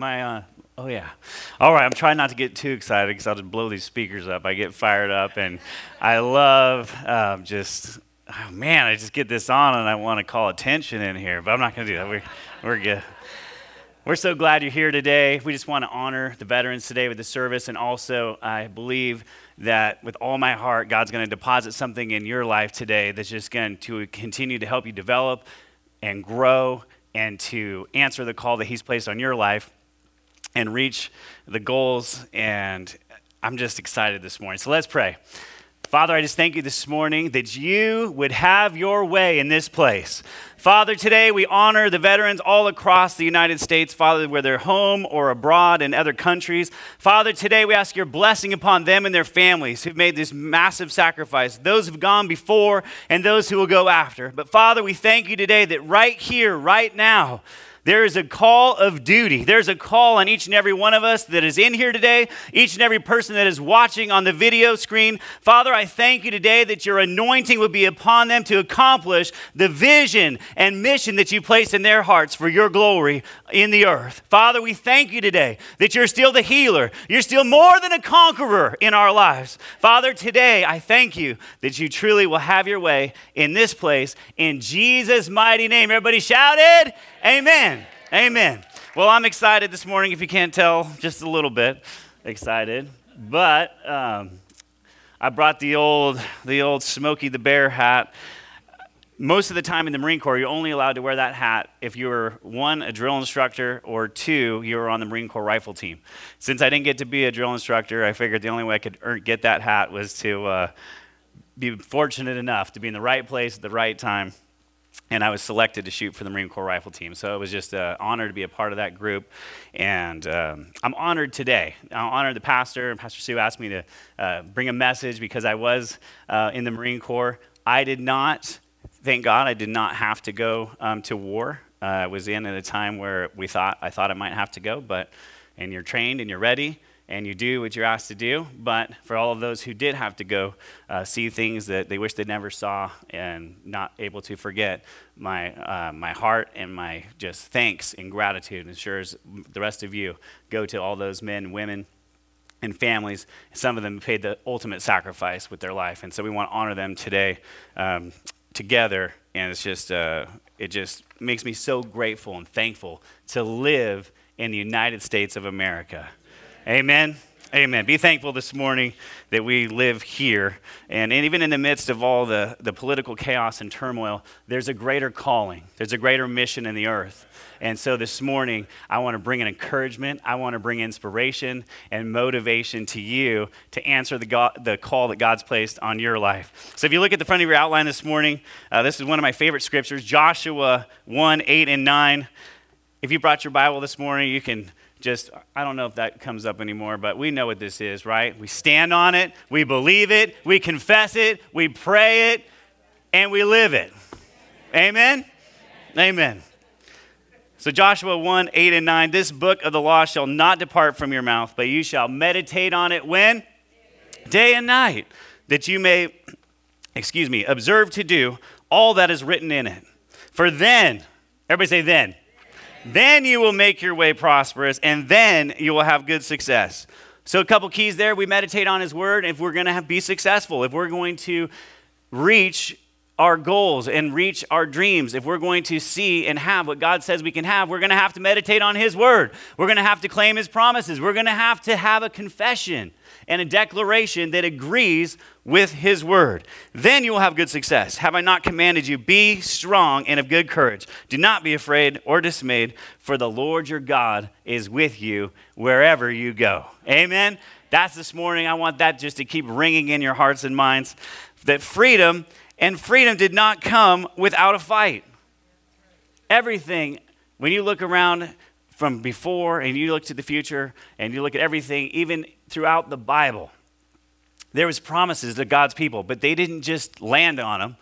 My, uh, oh yeah. All right, I'm trying not to get too excited because I'll just blow these speakers up. I get fired up, and I love um, just, oh man, I just get this on and I want to call attention in here, but I'm not going to do that. We're, we're good. We're so glad you're here today. We just want to honor the veterans today with the service, and also I believe that with all my heart, God's going to deposit something in your life today that's just going to continue to help you develop and grow and to answer the call that He's placed on your life and reach the goals. And I'm just excited this morning. So let's pray. Father, I just thank you this morning that you would have your way in this place. Father, today we honor the veterans all across the United States, Father, where they're home or abroad in other countries. Father, today we ask your blessing upon them and their families who've made this massive sacrifice, those who've gone before and those who will go after. But Father, we thank you today that right here, right now, there is a call of duty. There's a call on each and every one of us that is in here today, each and every person that is watching on the video screen. Father, I thank you today that your anointing would be upon them to accomplish the vision and mission that you place in their hearts for your glory in the earth. Father, we thank you today that you're still the healer. You're still more than a conqueror in our lives. Father, today I thank you that you truly will have your way in this place in Jesus' mighty name. Everybody shouted, Amen. Amen. Well, I'm excited this morning, if you can't tell, just a little bit excited. But um, I brought the old, the old Smokey the Bear hat. Most of the time in the Marine Corps, you're only allowed to wear that hat if you were one, a drill instructor, or two, you were on the Marine Corps rifle team. Since I didn't get to be a drill instructor, I figured the only way I could earn, get that hat was to uh, be fortunate enough to be in the right place at the right time and I was selected to shoot for the Marine Corps Rifle Team. So it was just an honor to be a part of that group. And um, I'm honored today. I'm honored the pastor, Pastor Sue asked me to uh, bring a message because I was uh, in the Marine Corps. I did not, thank God, I did not have to go um, to war. Uh, I was in at a time where we thought, I thought I might have to go, but, and you're trained and you're ready and you do what you're asked to do. But for all of those who did have to go uh, see things that they wish they never saw and not able to forget, my, uh, my heart and my just thanks and gratitude ensures the rest of you go to all those men, women, and families. Some of them paid the ultimate sacrifice with their life. And so we want to honor them today um, together. And it's just, uh, it just makes me so grateful and thankful to live in the United States of America. Amen. Amen. Be thankful this morning that we live here. And, and even in the midst of all the, the political chaos and turmoil, there's a greater calling, there's a greater mission in the earth. And so this morning, I want to bring an encouragement, I want to bring inspiration and motivation to you to answer the, God, the call that God's placed on your life. So if you look at the front of your outline this morning, uh, this is one of my favorite scriptures Joshua 1 8 and 9. If you brought your Bible this morning, you can just, I don't know if that comes up anymore, but we know what this is, right? We stand on it, we believe it, we confess it, we pray it, and we live it. Amen? Amen. So, Joshua 1 8 and 9, this book of the law shall not depart from your mouth, but you shall meditate on it when? Day and night, that you may, excuse me, observe to do all that is written in it. For then, everybody say then. Then you will make your way prosperous, and then you will have good success. So, a couple keys there. We meditate on His Word if we're going to be successful, if we're going to reach our goals and reach our dreams, if we're going to see and have what God says we can have, we're going to have to meditate on His Word. We're going to have to claim His promises. We're going to have to have a confession and a declaration that agrees with his word. Then you will have good success. Have I not commanded you? Be strong and of good courage. Do not be afraid or dismayed, for the Lord your God is with you wherever you go. Amen. That's this morning. I want that just to keep ringing in your hearts and minds that freedom and freedom did not come without a fight. Everything, when you look around from before and you look to the future and you look at everything, even throughout the Bible, there was promises to God's people, but they didn't just land on them.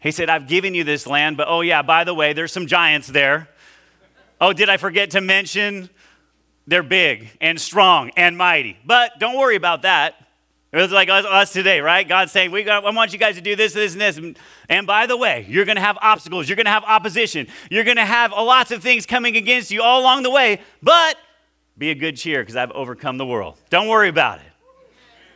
He said, I've given you this land, but oh yeah, by the way, there's some giants there. Oh, did I forget to mention they're big and strong and mighty? But don't worry about that. It was like us, us today, right? God's saying, we got, I want you guys to do this, this, and this. And, and by the way, you're going to have obstacles. You're going to have opposition. You're going to have lots of things coming against you all along the way. But be a good cheer because I've overcome the world. Don't worry about it.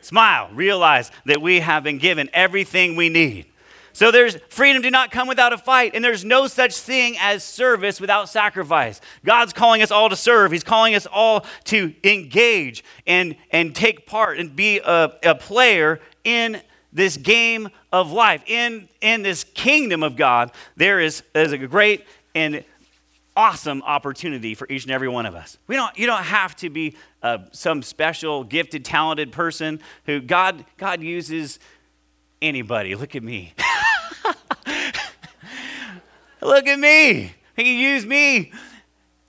Smile. Realize that we have been given everything we need. So there's freedom did not come without a fight, and there's no such thing as service without sacrifice. God's calling us all to serve. He's calling us all to engage and, and take part and be a, a player in this game of life. In, in this kingdom of God, there is, is a great and awesome opportunity for each and every one of us. We don't, you don't have to be uh, some special, gifted, talented person who God, God uses anybody. Look at me. Look at me. He used me.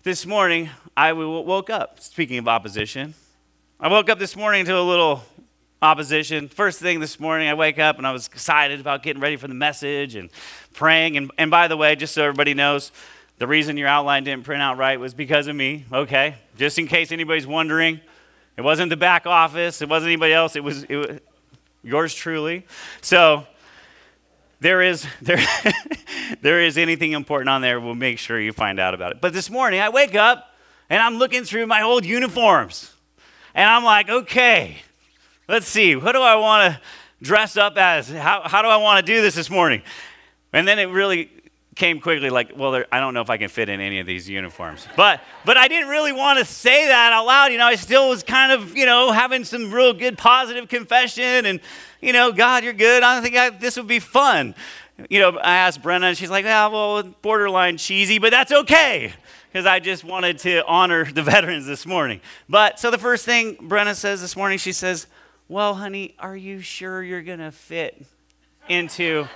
This morning, I woke up, speaking of opposition. I woke up this morning to a little opposition. First thing this morning, I wake up and I was excited about getting ready for the message and praying. And, and by the way, just so everybody knows, the reason your outline didn't print out right was because of me, okay? Just in case anybody's wondering. It wasn't the back office, it wasn't anybody else, it was, it was yours truly. So, there is there, there is anything important on there we'll make sure you find out about it. But this morning i wake up and i'm looking through my old uniforms. And i'm like okay let's see what do i want to dress up as? How, how do i want to do this this morning? And then it really came quickly like well there, i don't know if i can fit in any of these uniforms. But but i didn't really want to say that out loud you know i still was kind of you know having some real good positive confession and you know, God, you're good. I don't think I, this would be fun. You know, I asked Brenna, and she's like, yeah, well, borderline cheesy, but that's okay because I just wanted to honor the veterans this morning. But so the first thing Brenna says this morning, she says, Well, honey, are you sure you're going to fit into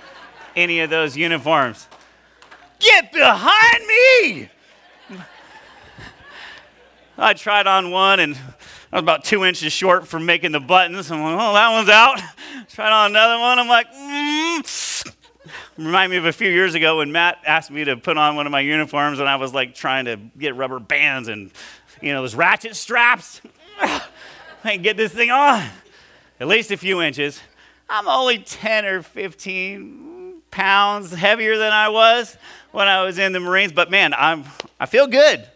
any of those uniforms? Get behind me! I tried on one and I was about two inches short from making the buttons. I'm like, oh, that one's out. Tried on another one. I'm like, mm. Remind me of a few years ago when Matt asked me to put on one of my uniforms and I was like trying to get rubber bands and, you know, those ratchet straps. I can get this thing on. At least a few inches. I'm only 10 or 15 pounds heavier than I was when I was in the Marines, but man, I'm, I feel good.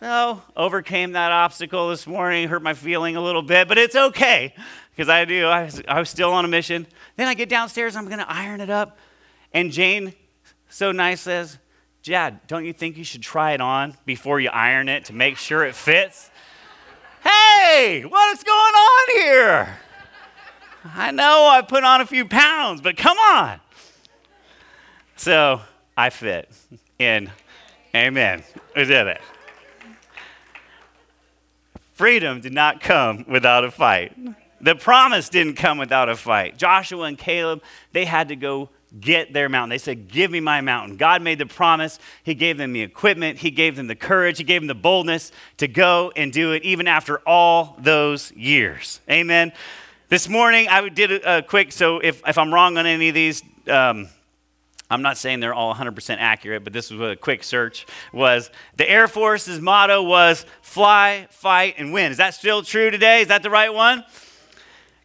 So, overcame that obstacle this morning, hurt my feeling a little bit, but it's okay because I do. I was, I was still on a mission. Then I get downstairs, I'm going to iron it up. And Jane, so nice, says, Jad, don't you think you should try it on before you iron it to make sure it fits? hey, what's going on here? I know I put on a few pounds, but come on. So I fit. And amen. We did it. Freedom did not come without a fight. The promise didn't come without a fight. Joshua and Caleb, they had to go get their mountain. They said, Give me my mountain. God made the promise. He gave them the equipment. He gave them the courage. He gave them the boldness to go and do it, even after all those years. Amen. This morning, I did a, quick, so if, if I'm wrong on any of these, um, I'm not saying they're all 100% accurate, but this was a quick search was the Air Force's motto was fly, fight, and win. Is that still true today? Is that the right one?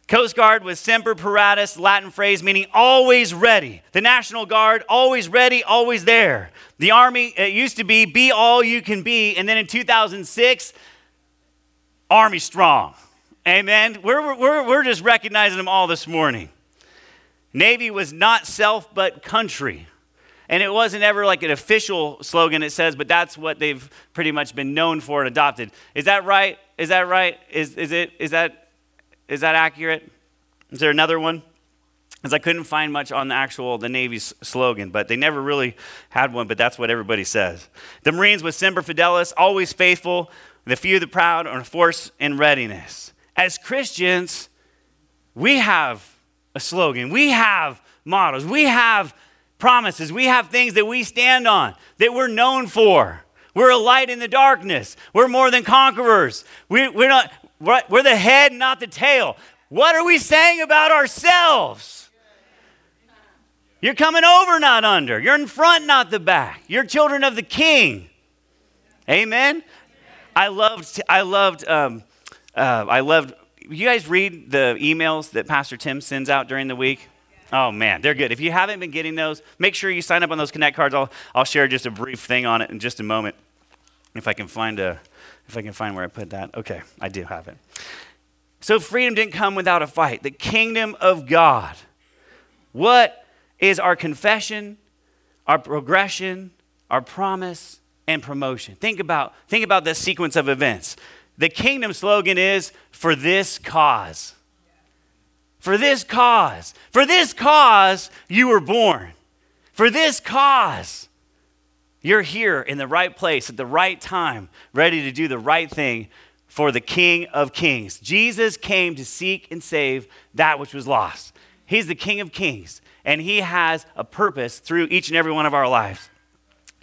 Coast Guard was semper paratus, Latin phrase meaning always ready. The National Guard, always ready, always there. The Army, it used to be be all you can be. And then in 2006, Army strong. Amen. We're, we're, we're just recognizing them all this morning. Navy was not self, but country. And it wasn't ever like an official slogan, it says, but that's what they've pretty much been known for and adopted. Is that right? Is that right? Is, is, it, is, that, is that accurate? Is there another one? Because I couldn't find much on the actual, the Navy's slogan, but they never really had one, but that's what everybody says. The Marines was Semper Fidelis, always faithful, the few, the proud, on force in readiness. As Christians, we have a slogan. We have models. We have promises. We have things that we stand on that we're known for. We're a light in the darkness. We're more than conquerors. We, we're, not, we're the head, not the tail. What are we saying about ourselves? You're coming over, not under. You're in front, not the back. You're children of the King. Amen. I loved. I loved. Um, uh, I loved you guys read the emails that Pastor Tim sends out during the week? Oh man, they're good. If you haven't been getting those, make sure you sign up on those Connect cards. I'll, I'll share just a brief thing on it in just a moment. If I can find a, if I can find where I put that. Okay, I do have it. So freedom didn't come without a fight. The kingdom of God. What is our confession, our progression, our promise, and promotion? Think about, think about this sequence of events. The kingdom slogan is for this cause. For this cause. For this cause, you were born. For this cause, you're here in the right place at the right time, ready to do the right thing for the King of Kings. Jesus came to seek and save that which was lost. He's the King of Kings, and He has a purpose through each and every one of our lives.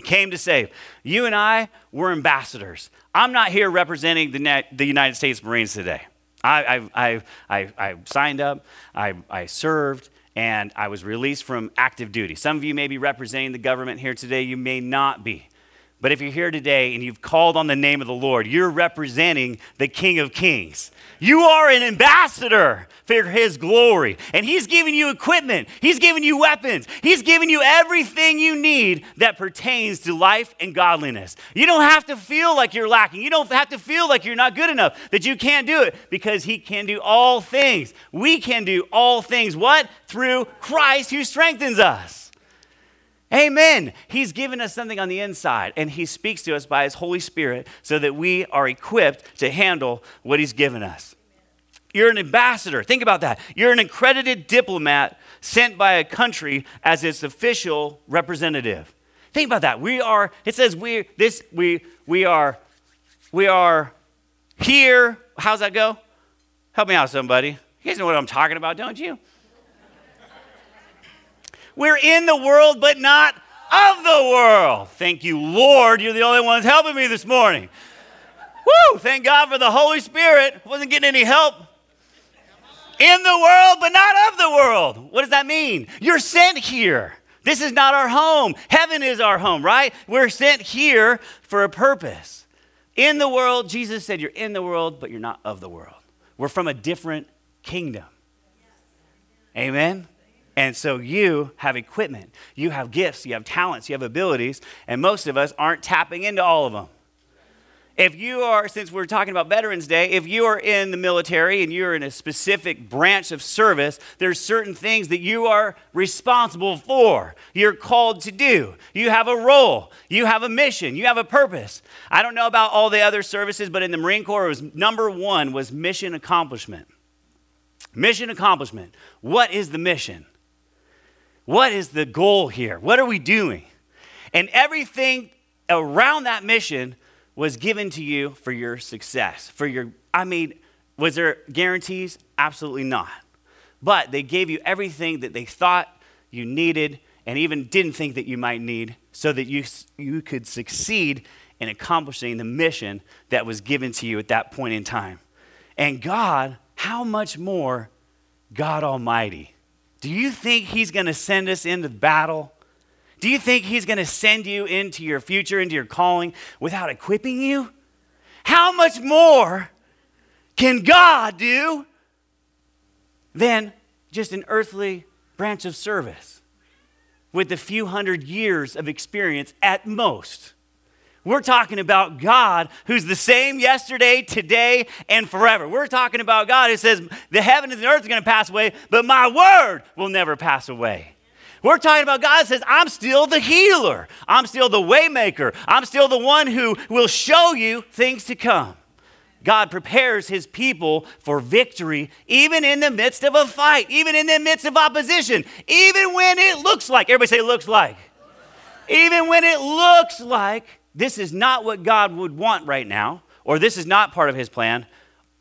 Came to save. You and I were ambassadors. I'm not here representing the, the United States Marines today. I, I, I, I, signed up, I, I served, and I was released from active duty. Some of you may be representing the government here today, you may not be. But if you're here today and you've called on the name of the Lord, you're representing the King of Kings. You are an ambassador for his glory. And he's giving you equipment, he's giving you weapons, he's giving you everything you need that pertains to life and godliness. You don't have to feel like you're lacking. You don't have to feel like you're not good enough, that you can't do it, because he can do all things. We can do all things. What? Through Christ who strengthens us. Amen. He's given us something on the inside, and He speaks to us by His Holy Spirit so that we are equipped to handle what He's given us. You're an ambassador. Think about that. You're an accredited diplomat sent by a country as its official representative. Think about that. We are, it says we this we we are we are here. How's that go? Help me out, somebody. You guys know what I'm talking about, don't you? We're in the world, but not of the world. Thank you, Lord. You're the only ones helping me this morning. Woo! Thank God for the Holy Spirit. Wasn't getting any help. In the world, but not of the world. What does that mean? You're sent here. This is not our home. Heaven is our home, right? We're sent here for a purpose. In the world, Jesus said, You're in the world, but you're not of the world. We're from a different kingdom. Amen? And so you have equipment, you have gifts, you have talents, you have abilities, and most of us aren't tapping into all of them. If you are, since we're talking about Veterans Day, if you are in the military and you're in a specific branch of service, there's certain things that you are responsible for. You're called to do. You have a role. You have a mission. You have a purpose. I don't know about all the other services, but in the Marine Corps, was number one was mission accomplishment. Mission accomplishment. What is the mission? What is the goal here? What are we doing? And everything around that mission was given to you for your success. For your, I mean, was there guarantees? Absolutely not. But they gave you everything that they thought you needed and even didn't think that you might need so that you, you could succeed in accomplishing the mission that was given to you at that point in time. And God, how much more God Almighty? Do you think He's going to send us into battle? Do you think He's going to send you into your future, into your calling, without equipping you? How much more can God do than just an earthly branch of service with a few hundred years of experience at most? We're talking about God who's the same yesterday, today, and forever. We're talking about God who says, The heaven and the earth are going to pass away, but my word will never pass away. We're talking about God says, I'm still the healer. I'm still the waymaker. I'm still the one who will show you things to come. God prepares his people for victory even in the midst of a fight, even in the midst of opposition, even when it looks like, everybody say, it looks like. Even when it looks like this is not what God would want right now, or this is not part of his plan,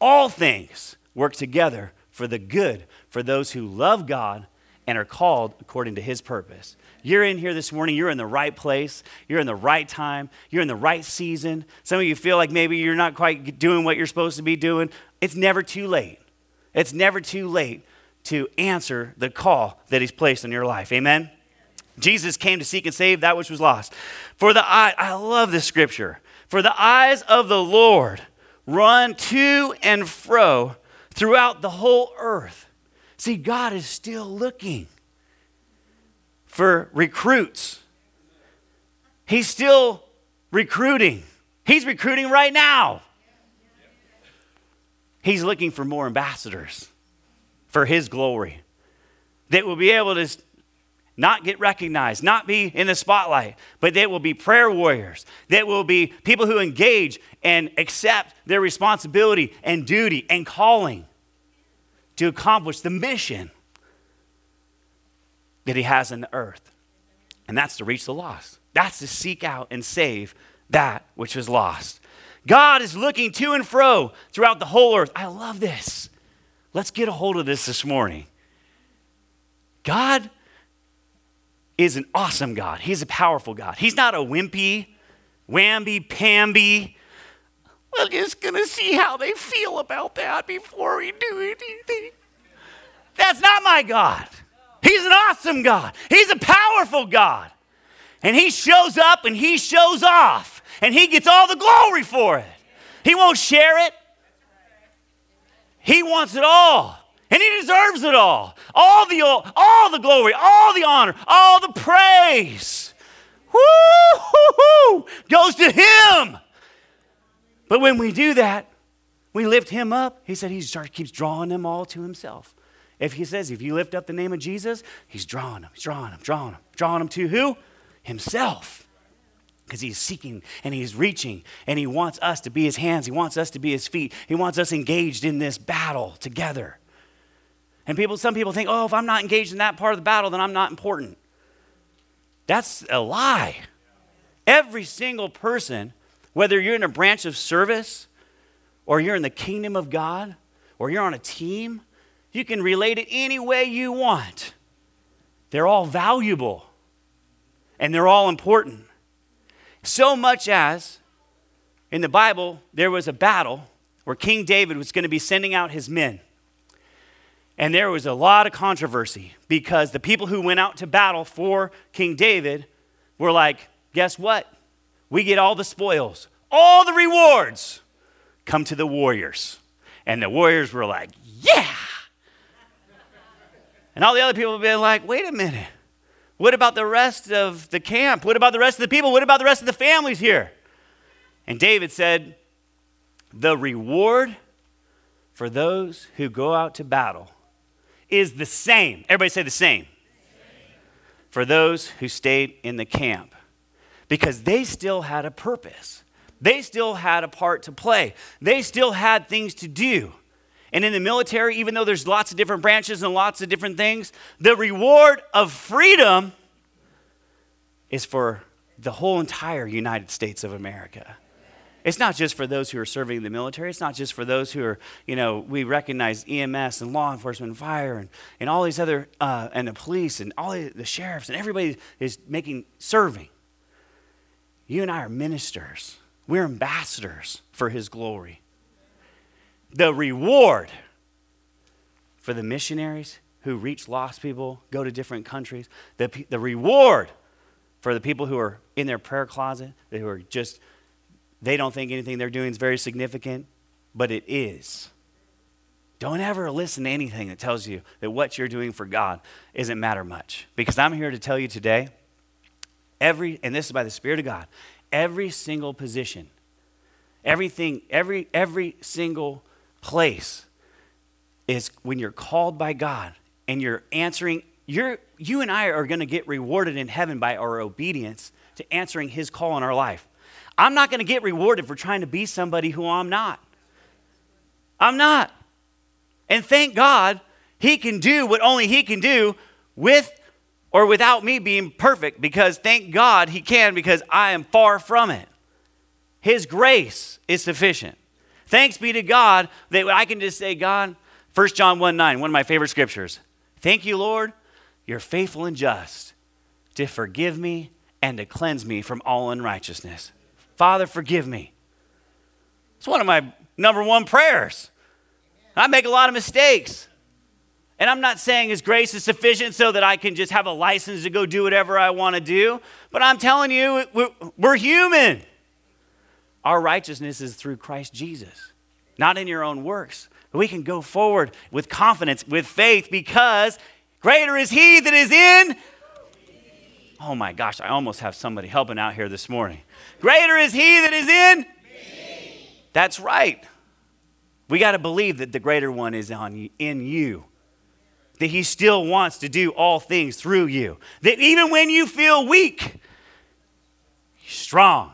all things work together for the good for those who love God and are called according to his purpose. You're in here this morning, you're in the right place, you're in the right time, you're in the right season. Some of you feel like maybe you're not quite doing what you're supposed to be doing. It's never too late. It's never too late to answer the call that he's placed in your life. Amen? Jesus came to seek and save that which was lost. For the eye, I love this scripture. For the eyes of the Lord run to and fro throughout the whole earth. See, God is still looking for recruits. He's still recruiting. He's recruiting right now. He's looking for more ambassadors for His glory that will be able to not get recognized, not be in the spotlight, but they will be prayer warriors. They will be people who engage and accept their responsibility and duty and calling to accomplish the mission that He has in the earth. And that's to reach the lost, that's to seek out and save that which is lost. God is looking to and fro throughout the whole earth. I love this. Let's get a hold of this this morning. God is an awesome God. He's a powerful God. He's not a wimpy, whamby, pamby. We're just going to see how they feel about that before we do anything. That's not my God. He's an awesome God. He's a powerful God. And He shows up and He shows off, and He gets all the glory for it. He won't share it, He wants it all. And he deserves it all. All the, all the glory, all the honor, all the praise. Woo-hoo-hoo, goes to him. But when we do that, we lift him up. He said he keeps drawing them all to himself. If he says, if you lift up the name of Jesus, he's drawing them, he's drawing them, drawing them, drawing them to who? Himself. Because he's seeking and he's reaching and he wants us to be his hands. He wants us to be his feet. He wants us engaged in this battle together. And people, some people think, oh, if I'm not engaged in that part of the battle, then I'm not important. That's a lie. Every single person, whether you're in a branch of service or you're in the kingdom of God or you're on a team, you can relate it any way you want. They're all valuable and they're all important. So much as in the Bible, there was a battle where King David was going to be sending out his men. And there was a lot of controversy because the people who went out to battle for King David were like, guess what? We get all the spoils, all the rewards come to the warriors. And the warriors were like, yeah. And all the other people have been like, wait a minute. What about the rest of the camp? What about the rest of the people? What about the rest of the families here? And David said, the reward for those who go out to battle is the same. Everybody say the same. For those who stayed in the camp, because they still had a purpose. They still had a part to play. They still had things to do. And in the military, even though there's lots of different branches and lots of different things, the reward of freedom is for the whole entire United States of America. It's not just for those who are serving in the military. It's not just for those who are, you know, we recognize EMS and law enforcement and fire and, and all these other, uh, and the police and all the, the sheriffs and everybody is making, serving. You and I are ministers. We're ambassadors for his glory. The reward for the missionaries who reach lost people, go to different countries, the, the reward for the people who are in their prayer closet, who are just they don't think anything they're doing is very significant, but it is. Don't ever listen to anything that tells you that what you're doing for God isn't matter much. Because I'm here to tell you today, every, and this is by the Spirit of God, every single position, everything, every, every single place is when you're called by God and you're answering, you're, you and I are going to get rewarded in heaven by our obedience to answering His call in our life. I'm not going to get rewarded for trying to be somebody who I'm not. I'm not. And thank God he can do what only he can do with or without me being perfect because thank God he can because I am far from it. His grace is sufficient. Thanks be to God that I can just say, God, 1 John 1 9, one of my favorite scriptures. Thank you, Lord, you're faithful and just to forgive me and to cleanse me from all unrighteousness. Father, forgive me. It's one of my number one prayers. I make a lot of mistakes. And I'm not saying His grace is sufficient so that I can just have a license to go do whatever I want to do, but I'm telling you, we're human. Our righteousness is through Christ Jesus, not in your own works. We can go forward with confidence, with faith, because greater is He that is in. Oh my gosh, I almost have somebody helping out here this morning. Greater is He that is in. Me. That's right. We got to believe that the greater one is on, you, in you that He still wants to do all things through you. That even when you feel weak, strong.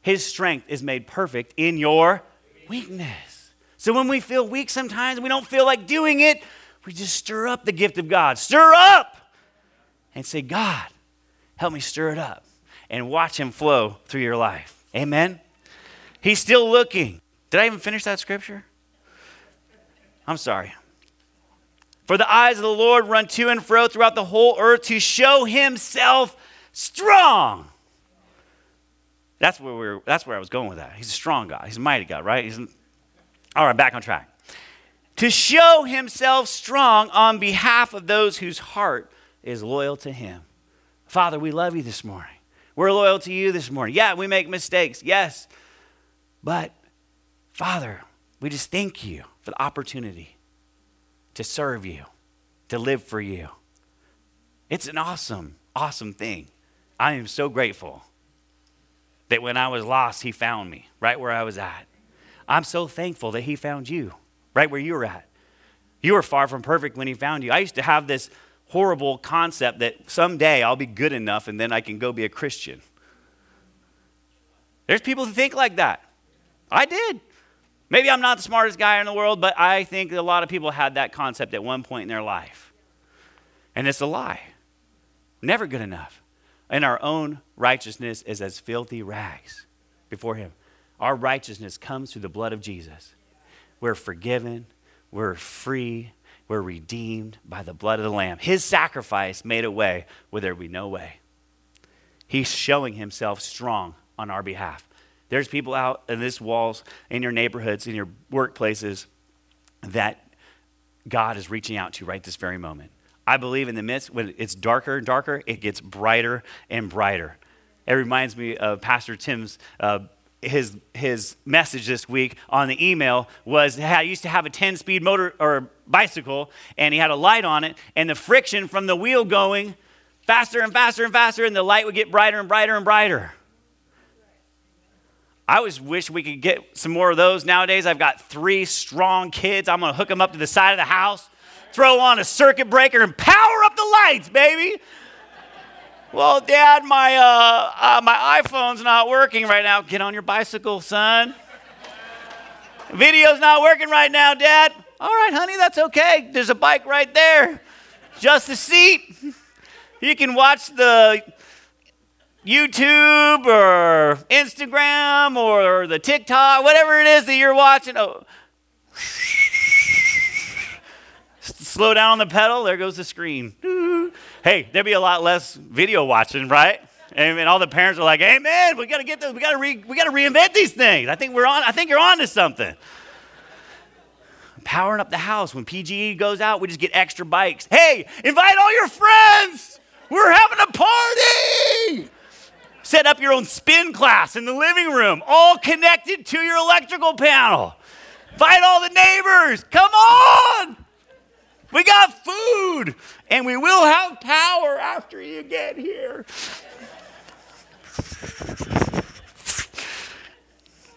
His strength is made perfect in your weakness. So when we feel weak sometimes, we don't feel like doing it, we just stir up the gift of God. Stir up and say, God, help me stir it up and watch Him flow through your life. Amen? He's still looking. Did I even finish that scripture? I'm sorry. For the eyes of the Lord run to and fro throughout the whole earth to show himself strong. That's where, we are that's where I was going with that. He's a strong God. He's a mighty God, right? He's, all right, back on track. To show himself strong on behalf of those whose heart is loyal to him. Father, we love you this morning. We're loyal to you this morning. Yeah, we make mistakes, yes. But, Father, we just thank you for the opportunity to serve you, to live for you. It's an awesome, awesome thing. I am so grateful that when I was lost, He found me right where I was at. I'm so thankful that He found you right where you were at. You were far from perfect when He found you. I used to have this horrible concept that someday I'll be good enough and then I can go be a Christian. There's people who think like that. I did. Maybe I'm not the smartest guy in the world, but I think a lot of people had that concept at one point in their life. And it's a lie. Never good enough. And our own righteousness is as filthy rags before Him. Our righteousness comes through the blood of Jesus. We're forgiven, we're free, we're redeemed by the blood of the Lamb. His sacrifice made a way where there be no way. He's showing Himself strong on our behalf. There's people out in this walls, in your neighborhoods, in your workplaces that God is reaching out to right this very moment. I believe in the midst, when it's darker and darker, it gets brighter and brighter. It reminds me of Pastor Tim's. Uh, his, his message this week on the email was I used to have a 10 speed motor or bicycle and he had a light on it and the friction from the wheel going faster and faster and faster and the light would get brighter and brighter and brighter. I always wish we could get some more of those nowadays. I've got three strong kids. I'm going to hook them up to the side of the house, throw on a circuit breaker, and power up the lights, baby. Well, Dad, my, uh, uh, my iPhone's not working right now. Get on your bicycle, son. Video's not working right now, Dad. All right, honey, that's okay. There's a bike right there. Just a seat. You can watch the YouTube or Instagram or the TikTok, whatever it is that you're watching. Oh. Slow down on the pedal, there goes the screen. Hey, there'd be a lot less video watching, right? And, all the parents are like, "Hey, man, we got to get this. We got to re, we got to reinvent these things." I think we're on. I think you're on to something. Powering up the house when PGE goes out, we just get extra bikes. Hey, invite all your friends. We're having a party. Set up your own spin class in the living room, all connected to your electrical panel. Invite all the neighbors. Come on. We got food, and we will have power after you get here.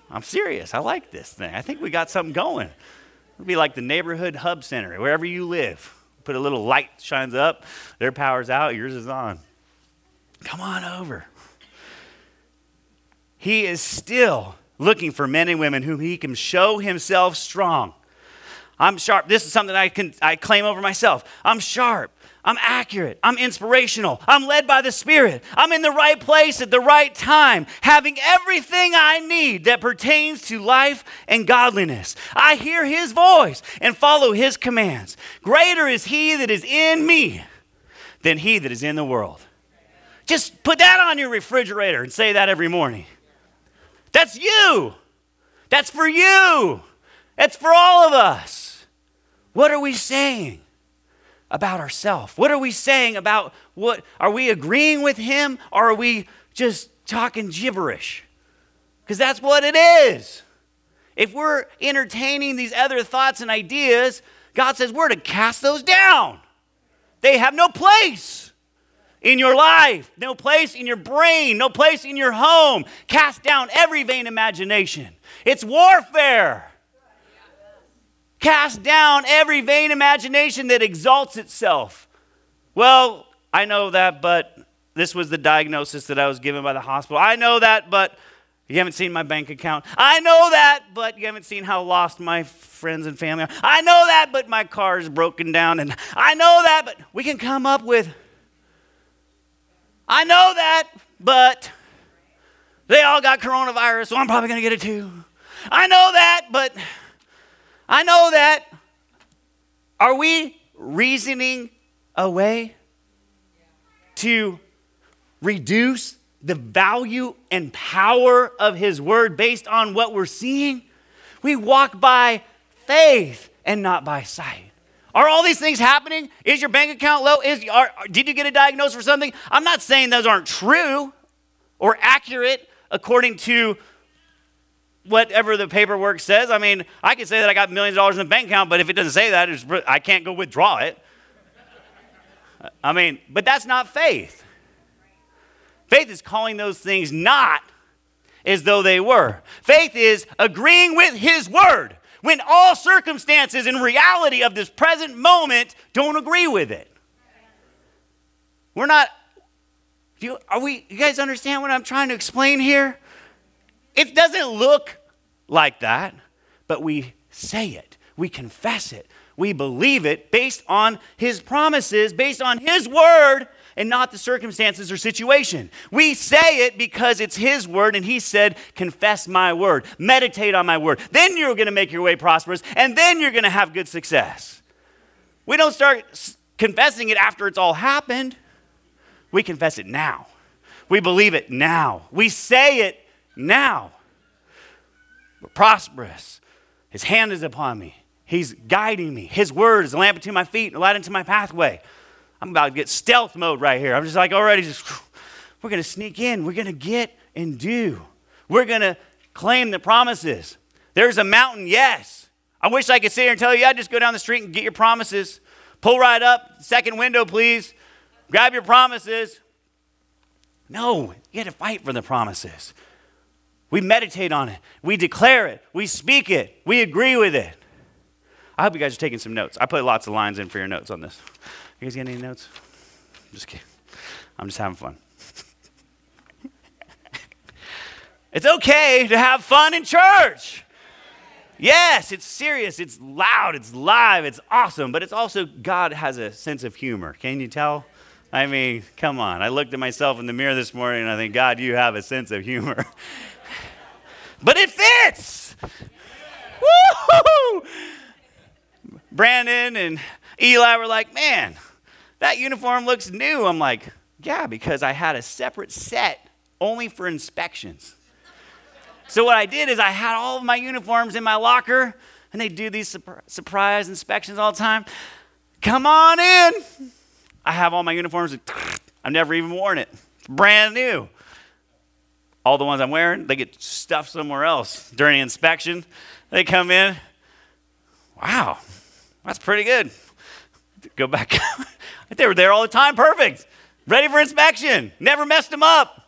I'm serious. I like this thing. I think we got something going. It'll be like the neighborhood hub center, wherever you live. Put a little light shines up, their power's out, yours is on. Come on over. He is still looking for men and women whom he can show himself strong. I'm sharp. This is something I can I claim over myself. I'm sharp. I'm accurate. I'm inspirational. I'm led by the Spirit. I'm in the right place at the right time, having everything I need that pertains to life and godliness. I hear His voice and follow His commands. Greater is He that is in me than He that is in the world. Just put that on your refrigerator and say that every morning. That's you. That's for you. That's for all of us. What are we saying about ourselves? What are we saying about what? Are we agreeing with him or are we just talking gibberish? Because that's what it is. if we're entertaining these other thoughts and ideas, God says we're to cast those down. They have no place in your life, no place in your brain, no place in your home. Cast down every vain imagination. It's warfare. Cast down every vain imagination that exalts itself. Well, I know that, but this was the diagnosis that I was given by the hospital. I know that, but you haven't seen my bank account. I know that, but you haven't seen how lost my friends and family are. I know that, but my car is broken down. And I know that, but we can come up with. I know that, but they all got coronavirus, so I'm probably going to get it too. I know that, but I know that. Are we reasoning away to reduce the value and power of His Word based on what we're seeing? We walk by faith and not by sight. Are all these things happening? Is your bank account low? Is, are, did you get a diagnosis for something? I'm not saying those aren't true or accurate according to whatever the paperwork says. I mean, I can say that I got millions of dollars in the bank account, but if it doesn't say that, I can't go withdraw it. I mean, but that's not faith. Faith is calling those things not as though they were. Faith is agreeing with His word when all circumstances and reality of this present moment don't agree with it. We're not. You, are we? You guys understand what I'm trying to explain here? It doesn't look like that, but we say it, we confess it, we believe it based on His promises, based on His word, and not the circumstances or situation. We say it because it's His word, and He said, Confess my word, meditate on my word. Then you're going to make your way prosperous, and then you're going to have good success. We don't start confessing it after it's all happened, we confess it now. We believe it now. We say it now. We're prosperous. His hand is upon me. He's guiding me. His word is a lamp unto my feet a light unto my pathway. I'm about to get stealth mode right here. I'm just like already just, we're going to sneak in. We're going to get and do. We're going to claim the promises. There's a mountain, yes. I wish I could sit here and tell you, yeah, just go down the street and get your promises. Pull right up, second window, please. Grab your promises. No, you got to fight for the promises. We meditate on it. We declare it. We speak it. We agree with it. I hope you guys are taking some notes. I put lots of lines in for your notes on this. You guys got any notes? I'm just kidding. I'm just having fun. it's okay to have fun in church. Yes, it's serious, it's loud, it's live, it's awesome, but it's also God has a sense of humor. Can you tell? I mean, come on. I looked at myself in the mirror this morning and I think, God, you have a sense of humor. but it fits. Woo! Brandon and Eli were like, man, that uniform looks new. I'm like, yeah, because I had a separate set only for inspections. So what I did is I had all of my uniforms in my locker, and they do these surprise inspections all the time. Come on in. I have all my uniforms. I've never even worn it. Brand new. All the ones I'm wearing, they get stuffed somewhere else during inspection. They come in. Wow, that's pretty good. Go back. they were there all the time, perfect. Ready for inspection. Never messed them up.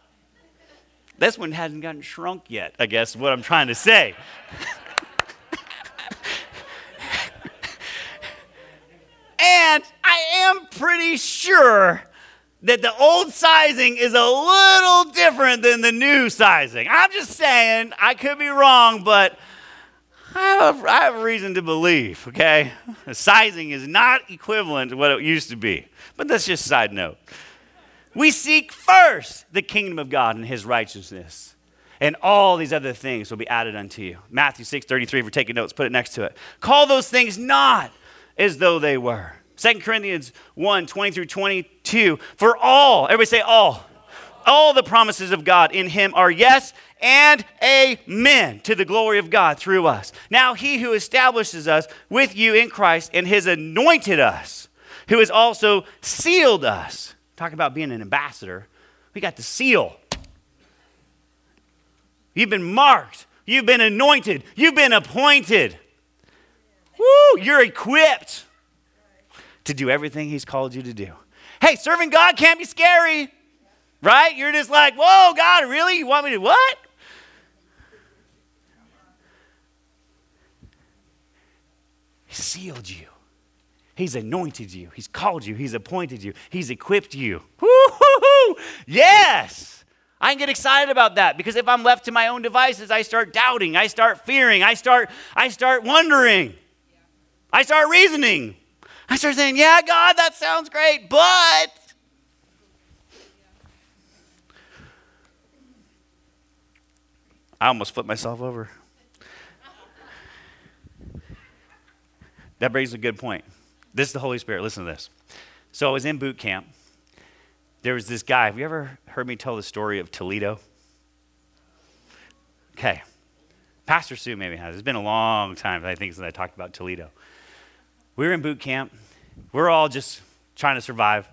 This one hasn't gotten shrunk yet, I guess, what I'm trying to say. and I am pretty sure that the old sizing is a little different than the new sizing. I'm just saying, I could be wrong, but I have, I have reason to believe, okay? The sizing is not equivalent to what it used to be. But that's just a side note. We seek first the kingdom of God and his righteousness. And all these other things will be added unto you. Matthew 6 33, if you're taking notes, put it next to it. Call those things not as though they were. 2 Corinthians 1 20 through 22. For all, everybody say all. All the promises of God in him are yes and amen to the glory of God through us. Now, he who establishes us with you in Christ and has anointed us, who has also sealed us. Talk about being an ambassador. We got the seal. You've been marked. You've been anointed. You've been appointed. Woo, you're equipped to do everything He's called you to do. Hey, serving God can't be scary, right? You're just like, whoa, God, really? You want me to what? He sealed you. He's anointed you. He's called you. He's appointed you. He's equipped you. Woo-hoo-hoo! Yes! I can get excited about that because if I'm left to my own devices, I start doubting, I start fearing, I start, I start wondering, I start reasoning. I start saying, Yeah, God, that sounds great, but I almost flipped myself over. That brings a good point. This is the Holy Spirit. Listen to this. So I was in boot camp. There was this guy. Have you ever heard me tell the story of Toledo? Okay. Pastor Sue maybe has. It's been a long time, I think, since I talked about Toledo. We were in boot camp. We're all just trying to survive,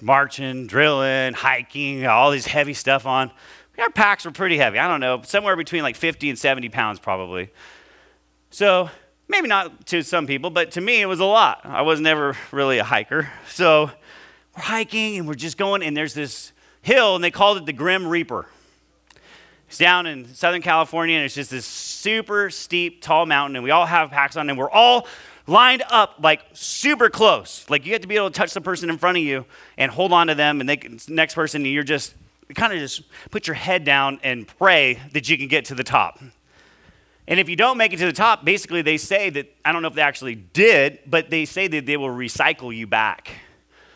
marching, drilling, hiking, all these heavy stuff on. Our packs were pretty heavy. I don't know, somewhere between like 50 and 70 pounds probably. So Maybe not to some people, but to me, it was a lot. I was never really a hiker. So we're hiking and we're just going, and there's this hill, and they called it the Grim Reaper. It's down in Southern California, and it's just this super steep, tall mountain, and we all have packs on, and we're all lined up like super close. Like you have to be able to touch the person in front of you and hold on to them, and they next person, and you're just kind of just put your head down and pray that you can get to the top. And if you don't make it to the top, basically they say that, I don't know if they actually did, but they say that they will recycle you back.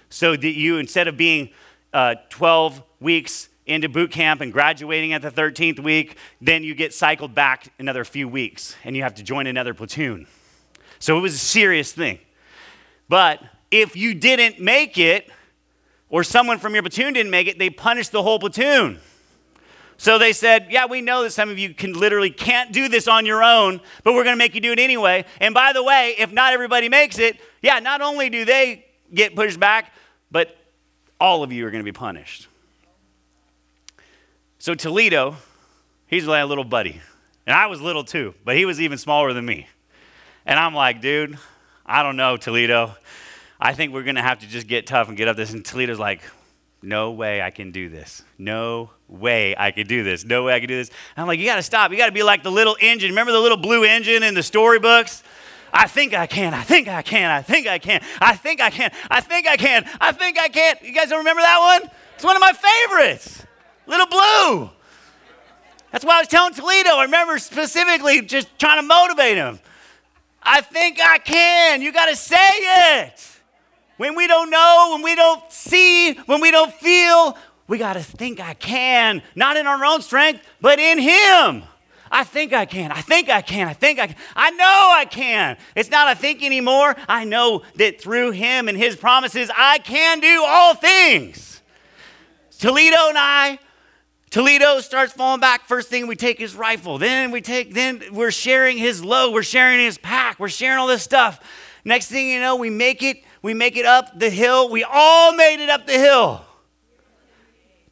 So that you, instead of being uh, 12 weeks into boot camp and graduating at the 13th week, then you get cycled back another few weeks and you have to join another platoon. So it was a serious thing. But if you didn't make it, or someone from your platoon didn't make it, they punished the whole platoon. So they said, Yeah, we know that some of you can literally can't do this on your own, but we're going to make you do it anyway. And by the way, if not everybody makes it, yeah, not only do they get pushed back, but all of you are going to be punished. So Toledo, he's my little buddy. And I was little too, but he was even smaller than me. And I'm like, dude, I don't know, Toledo. I think we're going to have to just get tough and get up this. And Toledo's like, no way I can do this. No way I could do this. No way I could do this. And I'm like, you got to stop. You got to be like the little engine. Remember the little blue engine in the storybooks? I think I can. I think I can. I think I can. I think I can. I think I can. I think I can. You guys don't remember that one? It's one of my favorites. Little blue. That's why I was telling Toledo. I remember specifically just trying to motivate him. I think I can. You got to say it. When we don't know, when we don't see, when we don't feel, we got to think I can, not in our own strength, but in Him. I think I can. I think I can. I think I can. I know I can. It's not a think anymore. I know that through Him and His promises, I can do all things. Toledo and I, Toledo starts falling back. First thing we take his rifle. Then we take, then we're sharing his load. We're sharing his pack. We're sharing all this stuff. Next thing you know, we make it we make it up the hill. We all made it up the hill.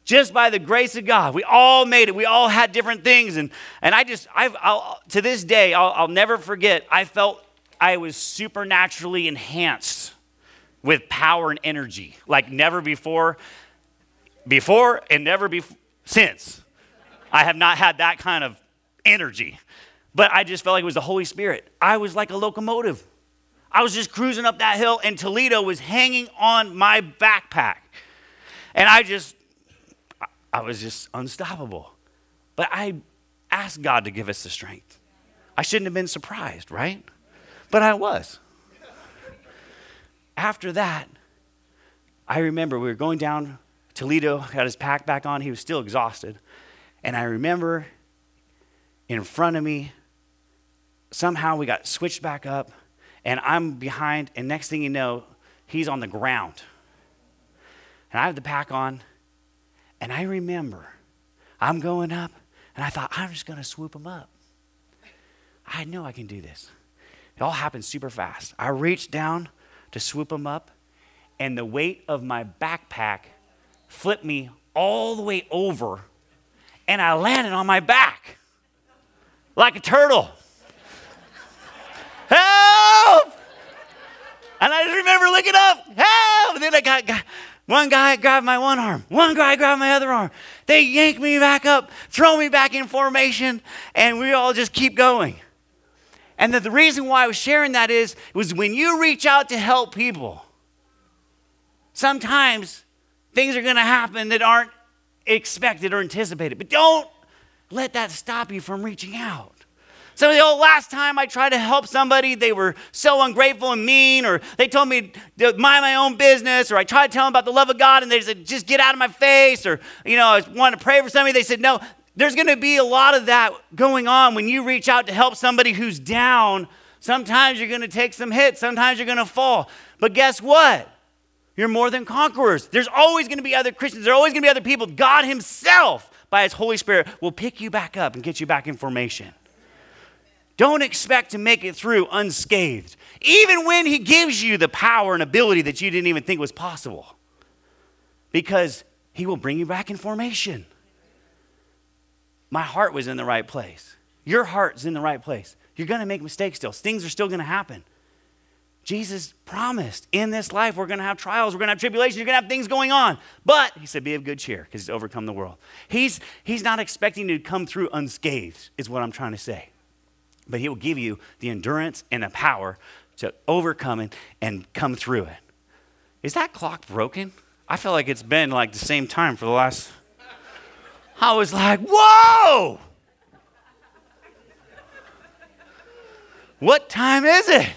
Just by the grace of God. We all made it. We all had different things. And, and I just, I've, I'll, to this day, I'll, I'll never forget, I felt I was supernaturally enhanced with power and energy like never before. Before and never before, since. I have not had that kind of energy. But I just felt like it was the Holy Spirit. I was like a locomotive. I was just cruising up that hill, and Toledo was hanging on my backpack. And I just, I was just unstoppable. But I asked God to give us the strength. I shouldn't have been surprised, right? But I was. After that, I remember we were going down, Toledo got his pack back on, he was still exhausted. And I remember in front of me, somehow we got switched back up and I'm behind, and next thing you know, he's on the ground. And I have the pack on, and I remember I'm going up, and I thought, I'm just going to swoop him up. I know I can do this. It all happened super fast. I reached down to swoop him up, and the weight of my backpack flipped me all the way over, and I landed on my back. like a turtle. Help! And I just remember looking up, help! And then I got, got one guy grabbed my one arm, one guy grabbed my other arm. They yank me back up, throw me back in formation, and we all just keep going. And the, the reason why I was sharing that is was when you reach out to help people, sometimes things are going to happen that aren't expected or anticipated. But don't let that stop you from reaching out. So the old last time I tried to help somebody, they were so ungrateful and mean, or they told me to mind my own business, or I tried to tell them about the love of God and they said, just get out of my face, or you know, I wanted to pray for somebody, they said, no. There's gonna be a lot of that going on when you reach out to help somebody who's down. Sometimes you're gonna take some hits, sometimes you're gonna fall. But guess what? You're more than conquerors. There's always gonna be other Christians, there are always gonna be other people. God Himself, by His Holy Spirit, will pick you back up and get you back in formation. Don't expect to make it through unscathed, even when He gives you the power and ability that you didn't even think was possible, because He will bring you back in formation. My heart was in the right place. Your heart's in the right place. You're going to make mistakes still, things are still going to happen. Jesus promised in this life we're going to have trials, we're going to have tribulations, you're going to have things going on. But he said, be of good cheer because he's overcome the world. He's, he's not expecting to come through unscathed, is what I'm trying to say but He will give you the endurance and the power to overcome it and come through it. Is that clock broken? I feel like it's been like the same time for the last. I was like, whoa! What time is it?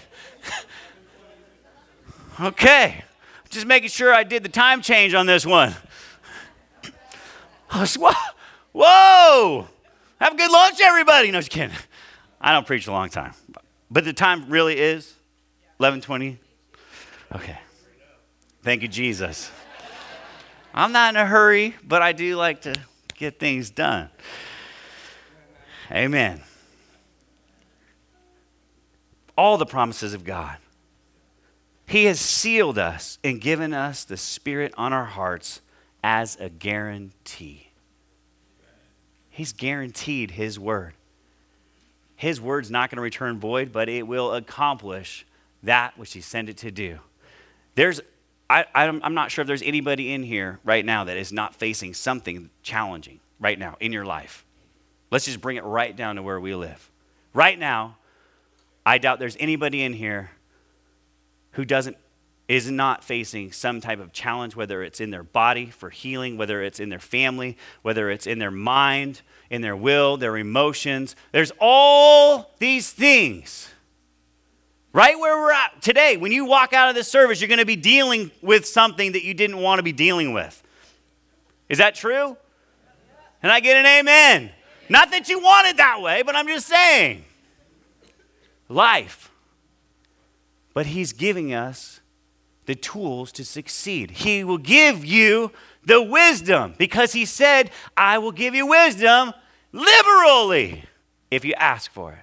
Okay, just making sure I did the time change on this one. I was, whoa! whoa! Have a good lunch, everybody. No, just kidding. I don't preach a long time. But the time really is 11:20. Okay. Thank you Jesus. I'm not in a hurry, but I do like to get things done. Amen. All the promises of God. He has sealed us and given us the Spirit on our hearts as a guarantee. He's guaranteed His word his word's not going to return void, but it will accomplish that which he sent it to do. There's, I, I'm not sure if there's anybody in here right now that is not facing something challenging right now in your life. Let's just bring it right down to where we live. Right now, I doubt there's anybody in here who doesn't is not facing some type of challenge, whether it's in their body for healing, whether it's in their family, whether it's in their mind, in their will, their emotions. There's all these things. Right where we're at today, when you walk out of this service, you're going to be dealing with something that you didn't want to be dealing with. Is that true? And I get an amen. Not that you want it that way, but I'm just saying. Life. But He's giving us the tools to succeed. He will give you the wisdom because he said, I will give you wisdom liberally if you ask for it.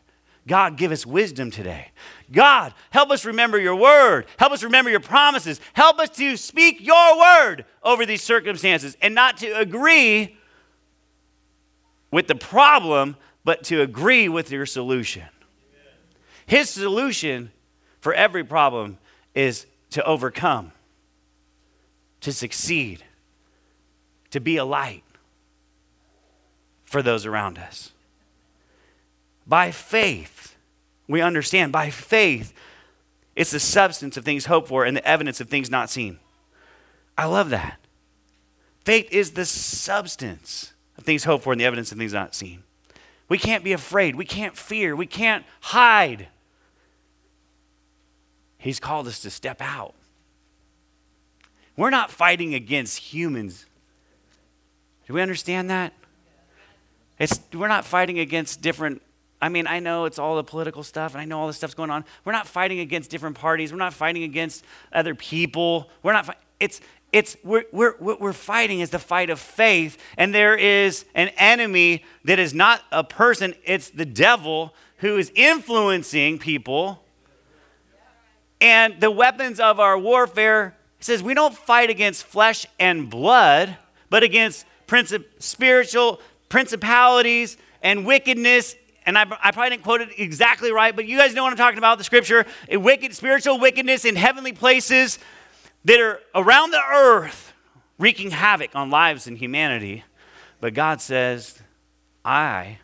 God, give us wisdom today. God, help us remember your word. Help us remember your promises. Help us to speak your word over these circumstances and not to agree with the problem, but to agree with your solution. His solution for every problem is to overcome, to succeed to be a light for those around us. By faith, we understand, by faith, it's the substance of things hoped for and the evidence of things not seen. I love that. Faith is the substance of things hoped for and the evidence of things not seen. We can't be afraid. We can't fear. We can't hide. He's called us to step out. We're not fighting against humans do we understand that? It's, we're not fighting against different, I mean, I know it's all the political stuff and I know all this stuff's going on. We're not fighting against different parties. We're not fighting against other people. We're not, it's, it's, we're, we're, what we're fighting is the fight of faith. And there is an enemy that is not a person, it's the devil who is influencing people. And the weapons of our warfare says we don't fight against flesh and blood, but against spiritual principalities and wickedness and I, I probably didn't quote it exactly right, but you guys know what I'm talking about the scripture wicked, spiritual wickedness in heavenly places that are around the earth, wreaking havoc on lives and humanity. But God says, I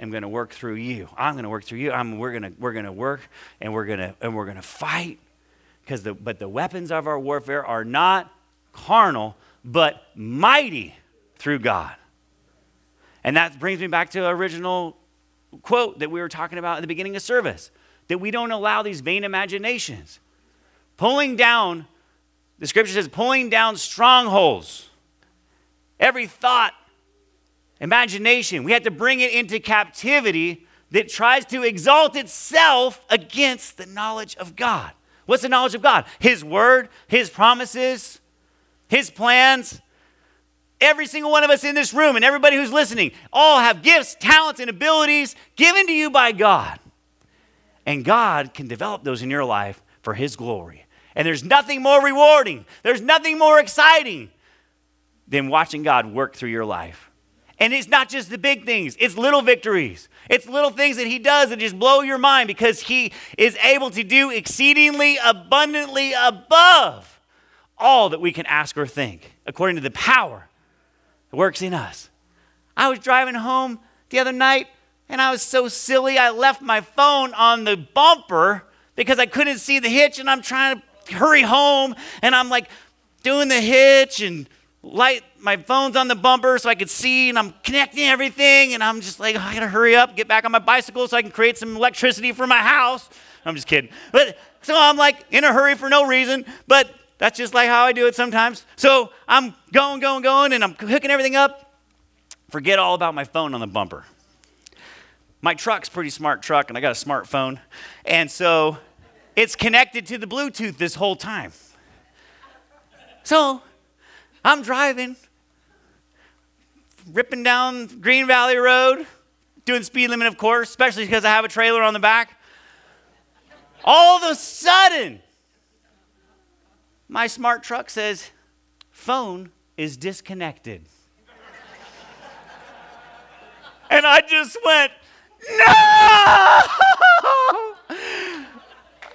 am going to work through you. I'm going to work through you. I'm, we're going we're to work and we're going to and we're going to fight because the but the weapons of our warfare are not carnal but mighty through God. And that brings me back to the original quote that we were talking about at the beginning of service that we don't allow these vain imaginations. Pulling down, the scripture says, pulling down strongholds. Every thought, imagination, we have to bring it into captivity that tries to exalt itself against the knowledge of God. What's the knowledge of God? His word, His promises, His plans. Every single one of us in this room and everybody who's listening all have gifts, talents, and abilities given to you by God. And God can develop those in your life for His glory. And there's nothing more rewarding, there's nothing more exciting than watching God work through your life. And it's not just the big things, it's little victories. It's little things that He does that just blow your mind because He is able to do exceedingly abundantly above all that we can ask or think, according to the power that works in us. I was driving home the other night and I was so silly, I left my phone on the bumper because I couldn't see the hitch and I'm trying to hurry home and I'm like doing the hitch and light my phone's on the bumper so I could see and I'm connecting everything and I'm just like oh, I gotta hurry up, get back on my bicycle so I can create some electricity for my house. I'm just kidding. But so I'm like in a hurry for no reason, but that's just like how I do it sometimes. So I'm going, going, going, and I'm hooking everything up. Forget all about my phone on the bumper. My truck's pretty smart truck, and I got a smartphone. And so it's connected to the Bluetooth this whole time. So I'm driving, ripping down Green Valley Road, doing speed limit, of course, especially because I have a trailer on the back. All of a sudden, my smart truck says, phone is disconnected. and I just went, no!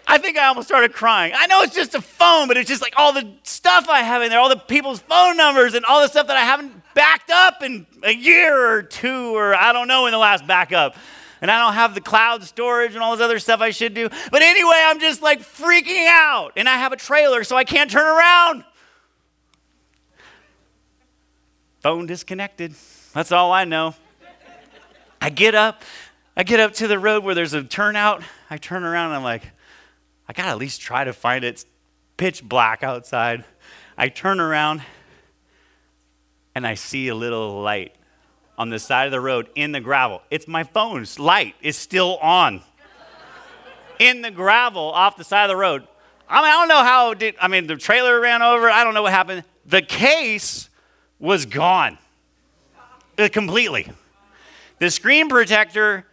I think I almost started crying. I know it's just a phone, but it's just like all the stuff I have in there, all the people's phone numbers, and all the stuff that I haven't backed up in a year or two, or I don't know in the last backup and I don't have the cloud storage and all this other stuff I should do. But anyway, I'm just like freaking out, and I have a trailer, so I can't turn around. Phone disconnected. That's all I know. I get up, I get up to the road where there's a turnout. I turn around and I'm like, I gotta at least try to find it. It's pitch black outside. I turn around and I see a little light on the side of the road in the gravel. It's my phone's light is still on in the gravel off the side of the road. I mean, I don't know how did, I mean, the trailer ran over. I don't know what happened. The case was gone uh, completely. The screen protector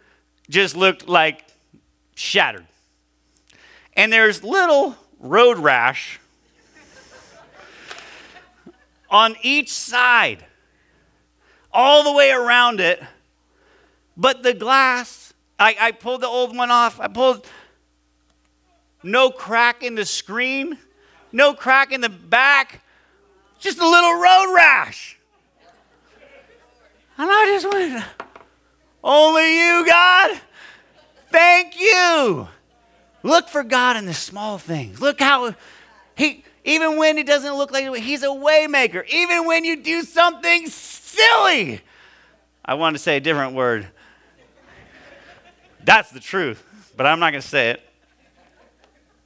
just looked like shattered. And there's little road rash on each side all the way around it. But the glass, I, I pulled the old one off. I pulled no crack in the screen, no crack in the back, just a little road rash. And I just went, Only you, God. Thank you. Look for God in the small things. Look how He, even when it doesn't look like He's a waymaker. Even when you do something silly. I want to say a different word. That's the truth, but I'm not going to say it.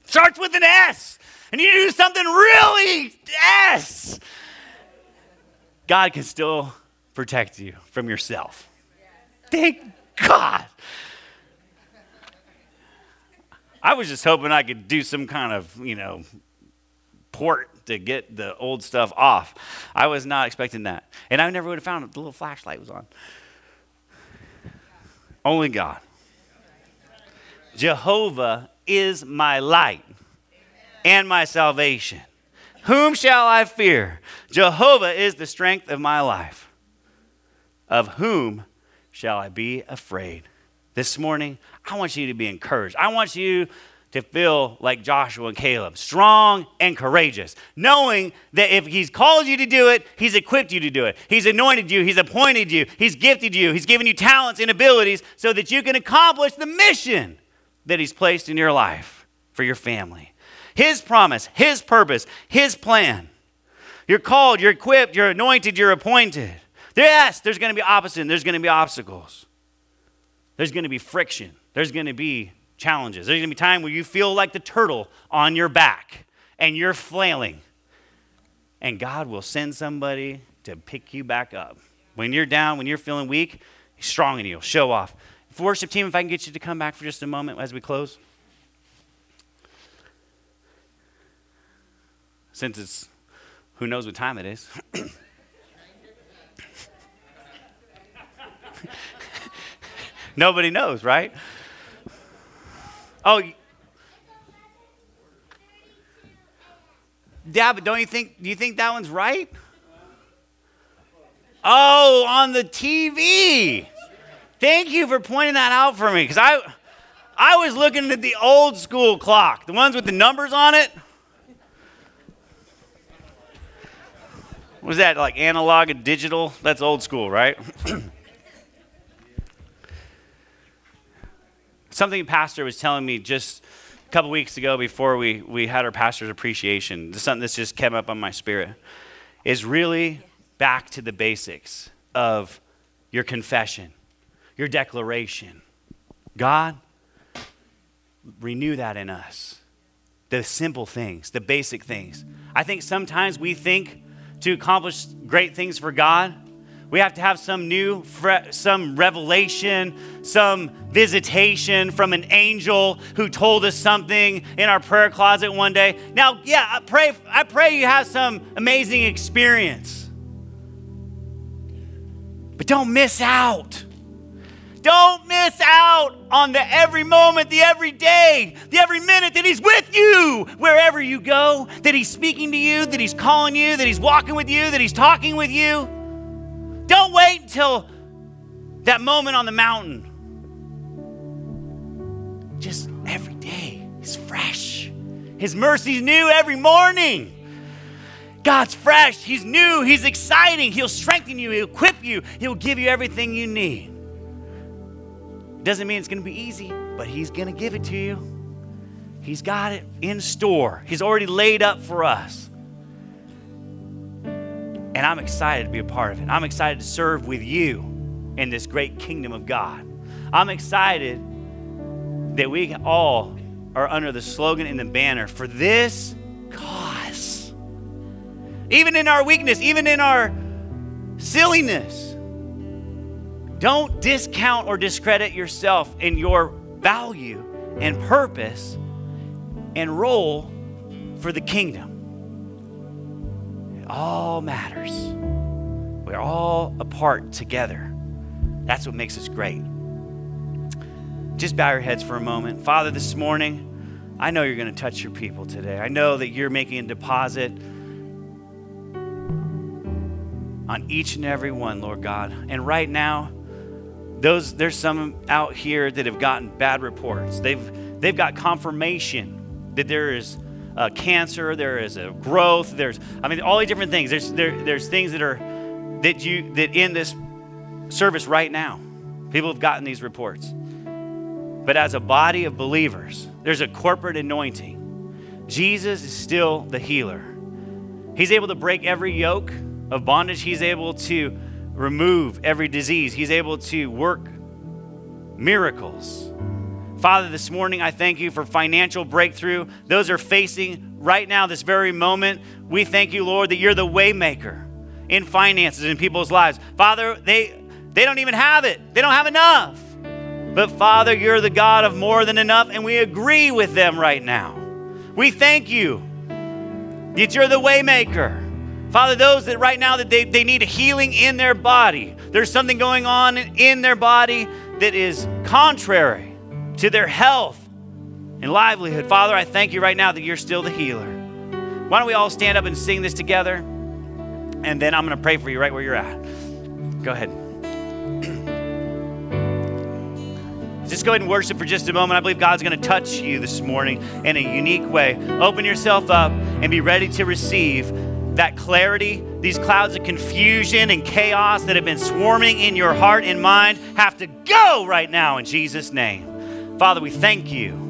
Starts with an S, and you do something really S. God can still protect you from yourself. Thank God. I was just hoping I could do some kind of, you know, port to get the old stuff off. I was not expecting that. And I never would have found it. The little flashlight was on. Only God. Jehovah is my light and my salvation. Whom shall I fear? Jehovah is the strength of my life. Of whom shall I be afraid? This morning, I want you to be encouraged. I want you to feel like Joshua and Caleb, strong and courageous, knowing that if He's called you to do it, He's equipped you to do it. He's anointed you, He's appointed you, He's gifted you, He's given you talents and abilities so that you can accomplish the mission that He's placed in your life for your family. His promise, His purpose, His plan. You're called, you're equipped, you're anointed, you're appointed. Yes, there's going to be opposite, there's going to be obstacles. There's going to be friction. There's going to be challenges. There's going to be time where you feel like the turtle on your back and you're flailing. And God will send somebody to pick you back up. When you're down, when you're feeling weak, He's strong in you. Show off. Worship team, if I can get you to come back for just a moment as we close. Since it's who knows what time it is. Nobody knows, right? Oh, yeah, but don't you think? Do you think that one's right? Oh, on the TV. Thank you for pointing that out for me, because I, I was looking at the old school clock, the ones with the numbers on it. Was that like analog and digital? That's old school, right? Something pastor was telling me just a couple weeks ago before we, we had our pastor's appreciation, something that's just came up on my spirit, is really back to the basics of your confession, your declaration. God, renew that in us. The simple things, the basic things. I think sometimes we think to accomplish great things for God, we have to have some new, some revelation, some visitation from an angel who told us something in our prayer closet one day. Now, yeah, I pray, I pray you have some amazing experience. But don't miss out. Don't miss out on the every moment, the every day, the every minute that He's with you wherever you go, that He's speaking to you, that He's calling you, that He's walking with you, that He's talking with you. Don't wait until that moment on the mountain. Just every day is fresh. His mercy's new every morning. God's fresh. He's new. He's exciting. He'll strengthen you. He'll equip you. He'll give you everything you need. Doesn't mean it's going to be easy, but He's going to give it to you. He's got it in store. He's already laid up for us. And I'm excited to be a part of it. I'm excited to serve with you in this great kingdom of God. I'm excited that we all are under the slogan and the banner for this cause. Even in our weakness, even in our silliness, don't discount or discredit yourself in your value and purpose and role for the kingdom all matters. We're all a part together. That's what makes us great. Just bow your heads for a moment. Father, this morning, I know you're going to touch your people today. I know that you're making a deposit on each and every one, Lord God. And right now, those there's some out here that have gotten bad reports. They've they've got confirmation that there is uh, cancer, there is a growth, there's, I mean, all these different things. There's, there, there's things that are, that you, that in this service right now, people have gotten these reports. But as a body of believers, there's a corporate anointing. Jesus is still the healer. He's able to break every yoke of bondage. He's able to remove every disease. He's able to work miracles. Father, this morning I thank you for financial breakthrough. Those are facing right now, this very moment. We thank you, Lord, that you're the waymaker in finances in people's lives. Father, they they don't even have it. They don't have enough. But Father, you're the God of more than enough, and we agree with them right now. We thank you that you're the waymaker. Father, those that right now that they, they need a healing in their body. There's something going on in their body that is contrary to their health and livelihood. Father, I thank you right now that you're still the healer. Why don't we all stand up and sing this together? And then I'm going to pray for you right where you're at. Go ahead. just go ahead and worship for just a moment. I believe God's going to touch you this morning in a unique way. Open yourself up and be ready to receive that clarity, these clouds of confusion and chaos that have been swarming in your heart and mind have to go right now in Jesus' name. Father, we thank you